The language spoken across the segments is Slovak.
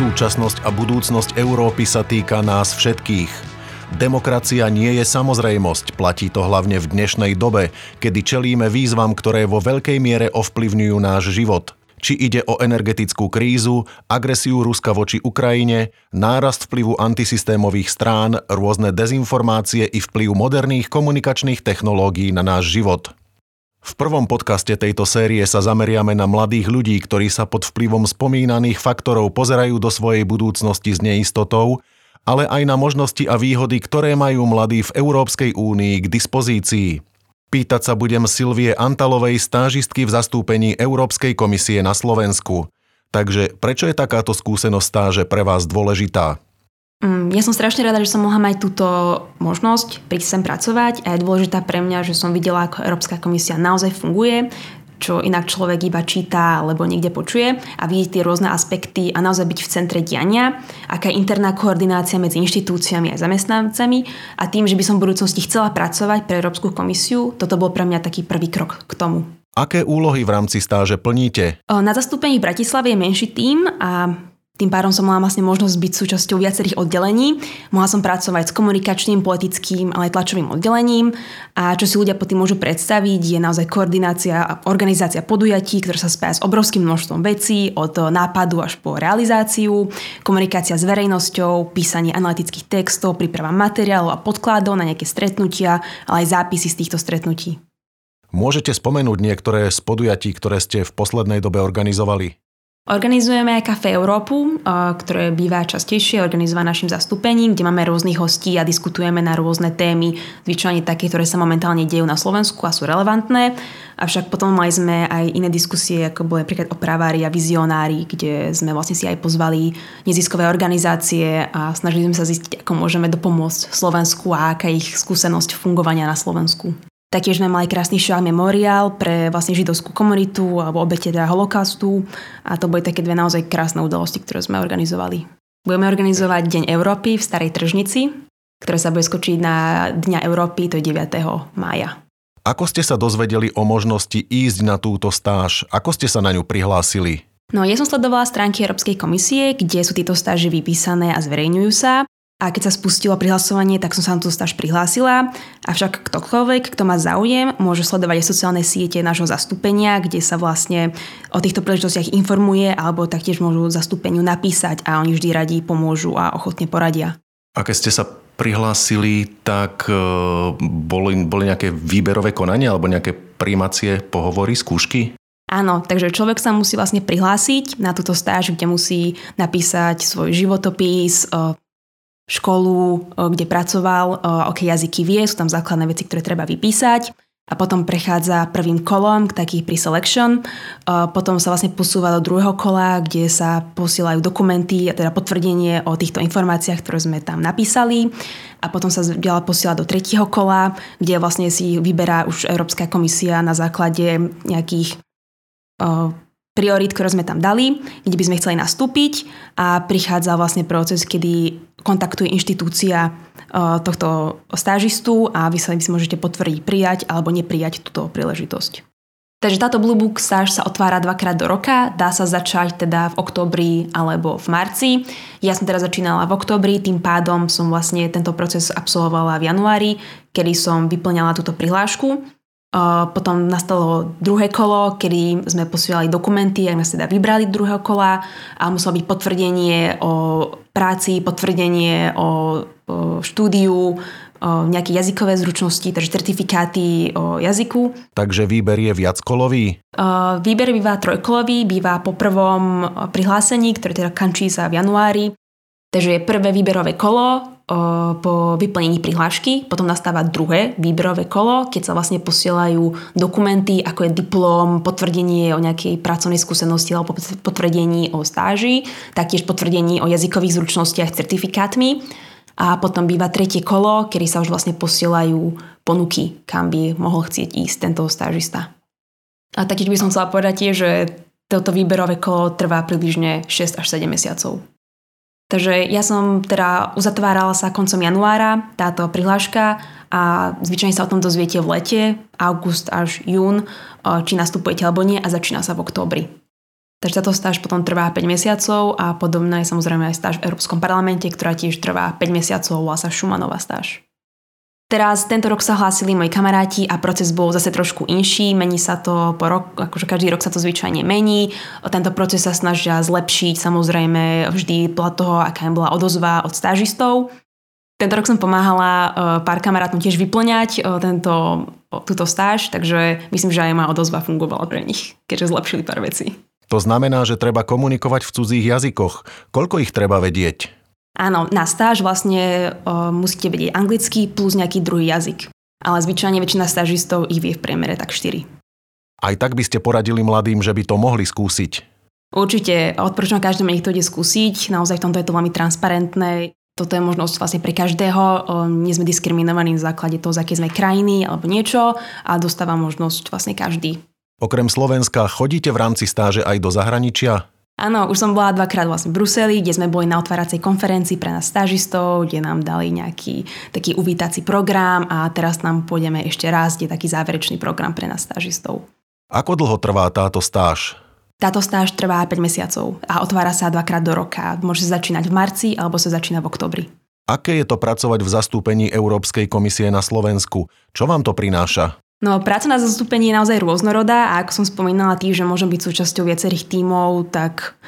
Súčasnosť a budúcnosť Európy sa týka nás všetkých. Demokracia nie je samozrejmosť, platí to hlavne v dnešnej dobe, kedy čelíme výzvam, ktoré vo veľkej miere ovplyvňujú náš život. Či ide o energetickú krízu, agresiu Ruska voči Ukrajine, nárast vplyvu antisystémových strán, rôzne dezinformácie i vplyv moderných komunikačných technológií na náš život. V prvom podcaste tejto série sa zameriame na mladých ľudí, ktorí sa pod vplyvom spomínaných faktorov pozerajú do svojej budúcnosti s neistotou, ale aj na možnosti a výhody, ktoré majú mladí v Európskej únii k dispozícii. Pýtať sa budem Silvie Antalovej, stážistky v zastúpení Európskej komisie na Slovensku. Takže prečo je takáto skúsenosť stáže pre vás dôležitá? Mm, ja som strašne rada, že som mohla mať túto možnosť prísť sem pracovať a je dôležitá pre mňa, že som videla, ako Európska komisia naozaj funguje, čo inak človek iba číta alebo niekde počuje a vidieť tie rôzne aspekty a naozaj byť v centre diania, aká je interná koordinácia medzi inštitúciami a zamestnancami a tým, že by som v budúcnosti chcela pracovať pre Európsku komisiu, toto bol pre mňa taký prvý krok k tomu. Aké úlohy v rámci stáže plníte? Na zastúpení v Bratislave je menší tím a tým pádom som mala vlastne možnosť byť súčasťou viacerých oddelení. Mohla som pracovať s komunikačným, politickým, ale aj tlačovým oddelením. A čo si ľudia po tým môžu predstaviť, je naozaj koordinácia a organizácia podujatí, ktoré sa spája s obrovským množstvom vecí, od nápadu až po realizáciu, komunikácia s verejnosťou, písanie analytických textov, príprava materiálov a podkladov na nejaké stretnutia, ale aj zápisy z týchto stretnutí. Môžete spomenúť niektoré z podujatí, ktoré ste v poslednej dobe organizovali? Organizujeme Café Európu, ktoré býva častejšie organizované našim zastúpením, kde máme rôznych hostí a diskutujeme na rôzne témy, zvyčajne také, ktoré sa momentálne dejú na Slovensku a sú relevantné. Avšak potom mali sme aj iné diskusie, ako boli napríklad o pravári a vizionári, kde sme vlastne si aj pozvali neziskové organizácie a snažili sme sa zistiť, ako môžeme dopomôcť Slovensku a aká je ich skúsenosť fungovania na Slovensku. Taktiež sme mali krásny šák memoriál pre vlastne židovskú komunitu alebo obete teda holokaustu a to boli také dve naozaj krásne udalosti, ktoré sme organizovali. Budeme organizovať Deň Európy v Starej Tržnici, ktoré sa bude skočiť na Dňa Európy, to je 9. mája. Ako ste sa dozvedeli o možnosti ísť na túto stáž? Ako ste sa na ňu prihlásili? No, ja som sledovala stránky Európskej komisie, kde sú tieto stáže vypísané a zverejňujú sa a keď sa spustilo prihlasovanie, tak som sa na tú stáž prihlásila. Avšak ktokoľvek, kto má záujem, môže sledovať aj sociálne siete nášho zastúpenia, kde sa vlastne o týchto príležitostiach informuje, alebo taktiež môžu zastúpeniu napísať a oni vždy radí pomôžu a ochotne poradia. A keď ste sa prihlásili, tak e, boli, boli nejaké výberové konania alebo nejaké príjmacie pohovory, skúšky? Áno, takže človek sa musí vlastne prihlásiť na túto stáž, kde musí napísať svoj životopis, e, školu, kde pracoval, aké jazyky vie, sú tam základné veci, ktoré treba vypísať a potom prechádza prvým kolom k taký pre-selection. Potom sa vlastne posúva do druhého kola, kde sa posielajú dokumenty, a teda potvrdenie o týchto informáciách, ktoré sme tam napísali. A potom sa ďalej posiela do tretieho kola, kde vlastne si vyberá už Európska komisia na základe nejakých priorít, ktoré sme tam dali, kde by sme chceli nastúpiť a prichádza vlastne proces, kedy kontaktuje inštitúcia e, tohto stážistu a vy sa vy si môžete potvrdiť prijať alebo neprijať túto príležitosť. Takže táto Blue Book stáž sa otvára dvakrát do roka, dá sa začať teda v oktobri alebo v marci. Ja som teraz začínala v oktobri, tým pádom som vlastne tento proces absolvovala v januári, kedy som vyplňala túto prihlášku potom nastalo druhé kolo, kedy sme posielali dokumenty, ak sa teda vybrali druhého kola a muselo byť potvrdenie o práci, potvrdenie o, o štúdiu, o nejaké jazykové zručnosti, takže certifikáty o jazyku. Takže výber je viackolový? Výber býva trojkolový, býva po prvom prihlásení, ktoré teda končí sa v januári. Takže je prvé výberové kolo, po vyplnení prihlášky, potom nastáva druhé výberové kolo, keď sa vlastne posielajú dokumenty, ako je diplom, potvrdenie o nejakej pracovnej skúsenosti alebo potvrdení o stáži, taktiež potvrdení o jazykových zručnostiach certifikátmi. A potom býva tretie kolo, kedy sa už vlastne posielajú ponuky, kam by mohol chcieť ísť tento stážista. A taktiež by som chcela povedať tiež, že toto výberové kolo trvá približne 6 až 7 mesiacov. Takže ja som teda uzatvárala sa koncom januára táto prihláška a zvyčajne sa o tom dozviete v lete, august až jún, či nastupujete alebo nie a začína sa v októbri. Takže táto stáž potom trvá 5 mesiacov a podobná je samozrejme aj stáž v Európskom parlamente, ktorá tiež trvá 5 mesiacov, volá sa Šumanová stáž. Teraz tento rok sa hlásili moji kamaráti a proces bol zase trošku inší, mení sa to po rok, akože každý rok sa to zvyčajne mení. Tento proces sa snažia zlepšiť samozrejme vždy podľa toho, aká im bola odozva od stážistov. Tento rok som pomáhala e, pár kamarátom tiež vyplňať e, tento, túto stáž, takže myslím, že aj moja odozva fungovala pre nich, keďže zlepšili pár vecí. To znamená, že treba komunikovať v cudzích jazykoch. Koľko ich treba vedieť? Áno, na stáž vlastne o, musíte vedieť anglicky plus nejaký druhý jazyk. Ale zvyčajne väčšina stážistov ich vie v priemere tak 4. Aj tak by ste poradili mladým, že by to mohli skúsiť. Určite odporúčam každému, nech to ide skúsiť. Naozaj v tomto je to veľmi transparentné. Toto je možnosť vlastne pre každého. Nie sme diskriminovaní na základe toho, z aké sme krajiny alebo niečo a dostáva možnosť vlastne každý. Okrem Slovenska chodíte v rámci stáže aj do zahraničia? Áno, už som bola dvakrát vlastne v Bruseli, kde sme boli na otváracej konferencii pre nás stážistov, kde nám dali nejaký taký uvítací program a teraz nám pôjdeme ešte raz, kde je taký záverečný program pre nás stážistov. Ako dlho trvá táto stáž? Táto stáž trvá 5 mesiacov a otvára sa dvakrát do roka. Môže sa začínať v marci alebo sa začína v oktobri. Aké je to pracovať v zastúpení Európskej komisie na Slovensku? Čo vám to prináša? No, práca na zastúpení je naozaj rôznorodá a ako som spomínala tým, že môžem byť súčasťou viacerých tímov, tak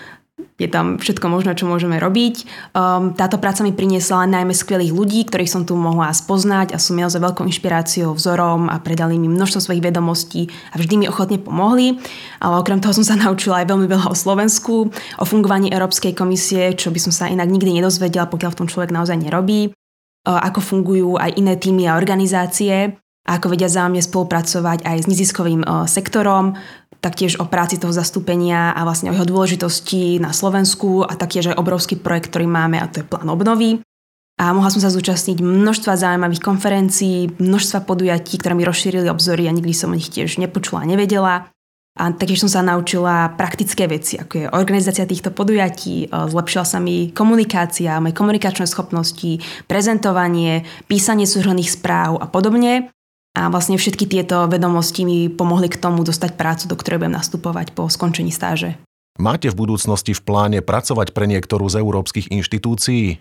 je tam všetko možné, čo môžeme robiť. Um, táto práca mi priniesla najmä skvelých ľudí, ktorých som tu mohla spoznať a sú mi naozaj veľkou inšpiráciou, vzorom a predali mi množstvo svojich vedomostí a vždy mi ochotne pomohli. Ale okrem toho som sa naučila aj veľmi veľa o Slovensku, o fungovaní Európskej komisie, čo by som sa inak nikdy nedozvedela, pokiaľ v tom človek naozaj nerobí ako fungujú aj iné týmy a organizácie ako vedia zájomne spolupracovať aj s neziskovým e, sektorom, taktiež o práci toho zastúpenia a vlastne o jeho dôležitosti na Slovensku a taktiež aj obrovský projekt, ktorý máme a to je plán obnovy. A mohla som sa zúčastniť množstva zaujímavých konferencií, množstva podujatí, ktoré mi rozšírili obzory a nikdy som o nich tiež nepočula a nevedela. A taktiež som sa naučila praktické veci, ako je organizácia týchto podujatí, e, zlepšila sa mi komunikácia, moje komunikačné schopnosti, prezentovanie, písanie súhrných správ a podobne. A vlastne všetky tieto vedomosti mi pomohli k tomu dostať prácu, do ktorej budem nastupovať po skončení stáže. Máte v budúcnosti v pláne pracovať pre niektorú z európskych inštitúcií?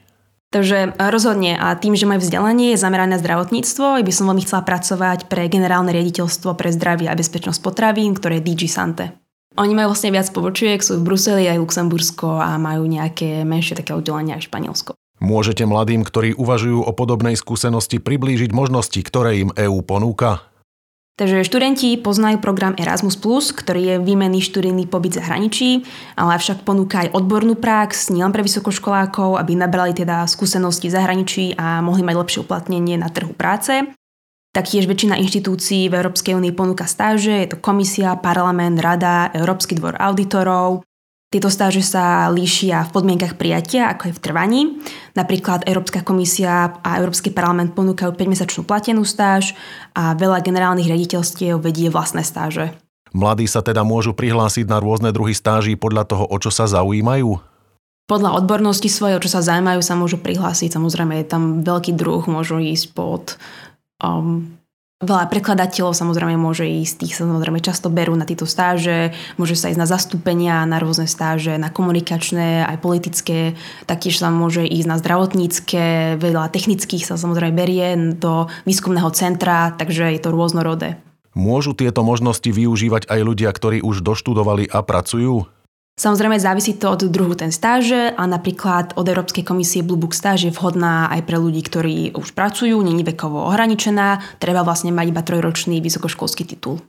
Takže rozhodne a tým, že moje vzdelanie je zamerané na zdravotníctvo, by som veľmi chcela pracovať pre generálne riaditeľstvo pre zdravie a bezpečnosť potravín, ktoré je DG Sante. Oni majú vlastne viac pobočiek, sú v Bruseli aj Luxembursko a majú nejaké menšie také oddelenia aj Španielsko. Môžete mladým, ktorí uvažujú o podobnej skúsenosti, priblížiť možnosti, ktoré im EÚ ponúka? Takže študenti poznajú program Erasmus+, ktorý je výmenný študijný pobyt zahraničí, ale avšak ponúka aj odbornú prax, nielen pre vysokoškolákov, aby nabrali teda skúsenosti v zahraničí a mohli mať lepšie uplatnenie na trhu práce. Taktiež väčšina inštitúcií v Európskej únii ponúka stáže, je to komisia, parlament, rada, Európsky dvor auditorov, tieto stáže sa líšia v podmienkach prijatia, ako je v trvaní. Napríklad Európska komisia a Európsky parlament ponúkajú 5-mesačnú platenú stáž a veľa generálnych rediteľstiev vedie vlastné stáže. Mladí sa teda môžu prihlásiť na rôzne druhy stáží podľa toho, o čo sa zaujímajú? Podľa odbornosti svoje, o čo sa zaujímajú, sa môžu prihlásiť. Samozrejme, je tam veľký druh, môžu ísť pod um, Veľa prekladateľov samozrejme môže ísť, tých sa samozrejme často berú na tieto stáže, môže sa ísť na zastúpenia, na rôzne stáže, na komunikačné, aj politické, taktiež sa môže ísť na zdravotnícke, veľa technických sa samozrejme berie do výskumného centra, takže je to rôznorodé. Môžu tieto možnosti využívať aj ľudia, ktorí už doštudovali a pracujú? Samozrejme závisí to od druhu ten stáže a napríklad od Európskej komisie Blue Book stáž je vhodná aj pre ľudí, ktorí už pracujú, není vekovo ohraničená, treba vlastne mať iba trojročný vysokoškolský titul.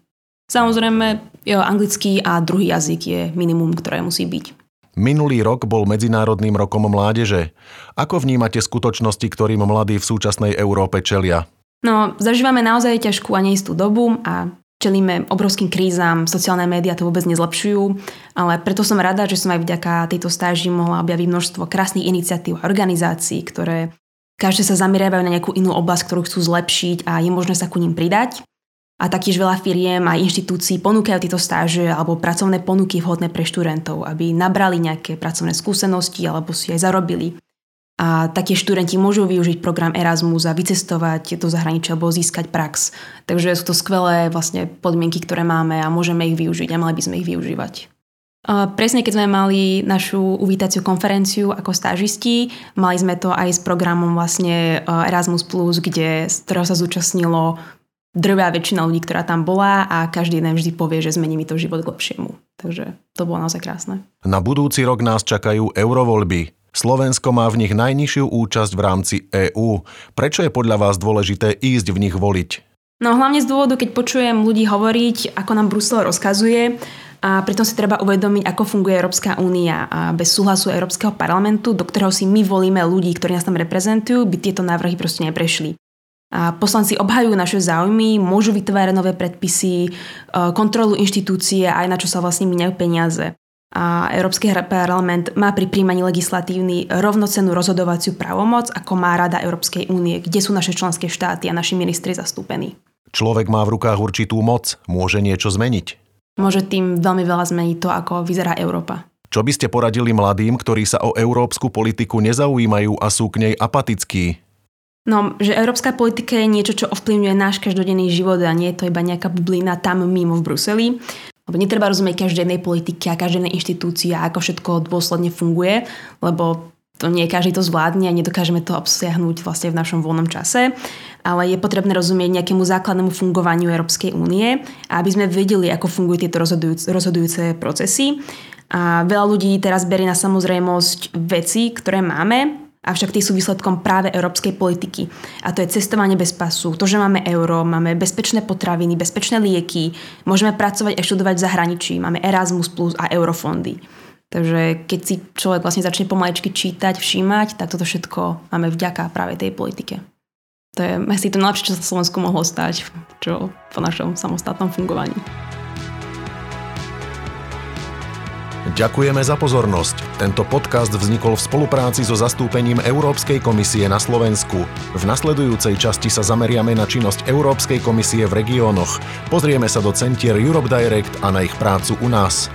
Samozrejme, jeho anglický a druhý jazyk je minimum, ktoré musí byť. Minulý rok bol Medzinárodným rokom mládeže. Ako vnímate skutočnosti, ktorým mladí v súčasnej Európe čelia? No, zažívame naozaj ťažkú a neistú dobu a čelíme obrovským krízam, sociálne médiá to vôbec nezlepšujú, ale preto som rada, že som aj vďaka tejto stáži mohla objaviť množstvo krásnych iniciatív a organizácií, ktoré každé sa zameriavajú na nejakú inú oblasť, ktorú chcú zlepšiť a je možné sa ku ním pridať. A taktiež veľa firiem a inštitúcií ponúkajú tieto stáže alebo pracovné ponuky vhodné pre študentov, aby nabrali nejaké pracovné skúsenosti alebo si aj zarobili a taktiež študenti môžu využiť program Erasmus a vycestovať do zahraničia alebo získať prax. Takže sú to skvelé vlastne podmienky, ktoré máme a môžeme ich využiť a mali by sme ich využívať. Presne keď sme mali našu uvítaciu konferenciu ako stážisti, mali sme to aj s programom vlastne Erasmus+, kde, z ktorého sa zúčastnilo drvá väčšina ľudí, ktorá tam bola a každý jeden vždy povie, že zmení mi to život k lepšiemu. Takže to bolo naozaj krásne. Na budúci rok nás čakajú eurovoľby. Slovensko má v nich najnižšiu účasť v rámci EÚ. Prečo je podľa vás dôležité ísť v nich voliť? No hlavne z dôvodu, keď počujem ľudí hovoriť, ako nám Brusel rozkazuje, a pritom si treba uvedomiť, ako funguje Európska únia. A bez súhlasu Európskeho parlamentu, do ktorého si my volíme ľudí, ktorí nás tam reprezentujú, by tieto návrhy proste neprešli. A poslanci obhajujú naše záujmy, môžu vytvárať nové predpisy, e, kontrolu inštitúcie aj na čo sa vlastne minajú peniaze. A Európsky parlament má pri príjmaní legislatívny rovnocennú rozhodovaciu právomoc, ako má Rada Európskej únie, kde sú naše členské štáty a naši ministri zastúpení. Človek má v rukách určitú moc, môže niečo zmeniť môže tým veľmi veľa zmeniť to, ako vyzerá Európa. Čo by ste poradili mladým, ktorí sa o európsku politiku nezaujímajú a sú k nej apatickí? No, že európska politika je niečo, čo ovplyvňuje náš každodenný život a nie je to iba nejaká bublina tam mimo v Bruseli. Lebo netreba rozumieť každej politike a každej inštitúcii a ako všetko dôsledne funguje, lebo to nie každý to zvládne a nedokážeme to obsiahnuť vlastne v našom voľnom čase, ale je potrebné rozumieť nejakému základnému fungovaniu Európskej únie, aby sme vedeli, ako fungujú tieto rozhodujúce, rozhodujúce procesy. A veľa ľudí teraz berie na samozrejmosť veci, ktoré máme, avšak tie sú výsledkom práve európskej politiky. A to je cestovanie bez pasu, to, že máme euro, máme bezpečné potraviny, bezpečné lieky, môžeme pracovať a študovať v zahraničí, máme Erasmus Plus a eurofondy. Takže keď si človek vlastne začne pomalečky čítať, všímať, tak toto všetko máme vďaka práve tej politike. To je asi to najlepšie, čo sa Slovensku mohlo stať čo, po našom samostatnom fungovaní. Ďakujeme za pozornosť. Tento podcast vznikol v spolupráci so zastúpením Európskej komisie na Slovensku. V nasledujúcej časti sa zameriame na činnosť Európskej komisie v regiónoch. Pozrieme sa do centier Europe Direct a na ich prácu u nás.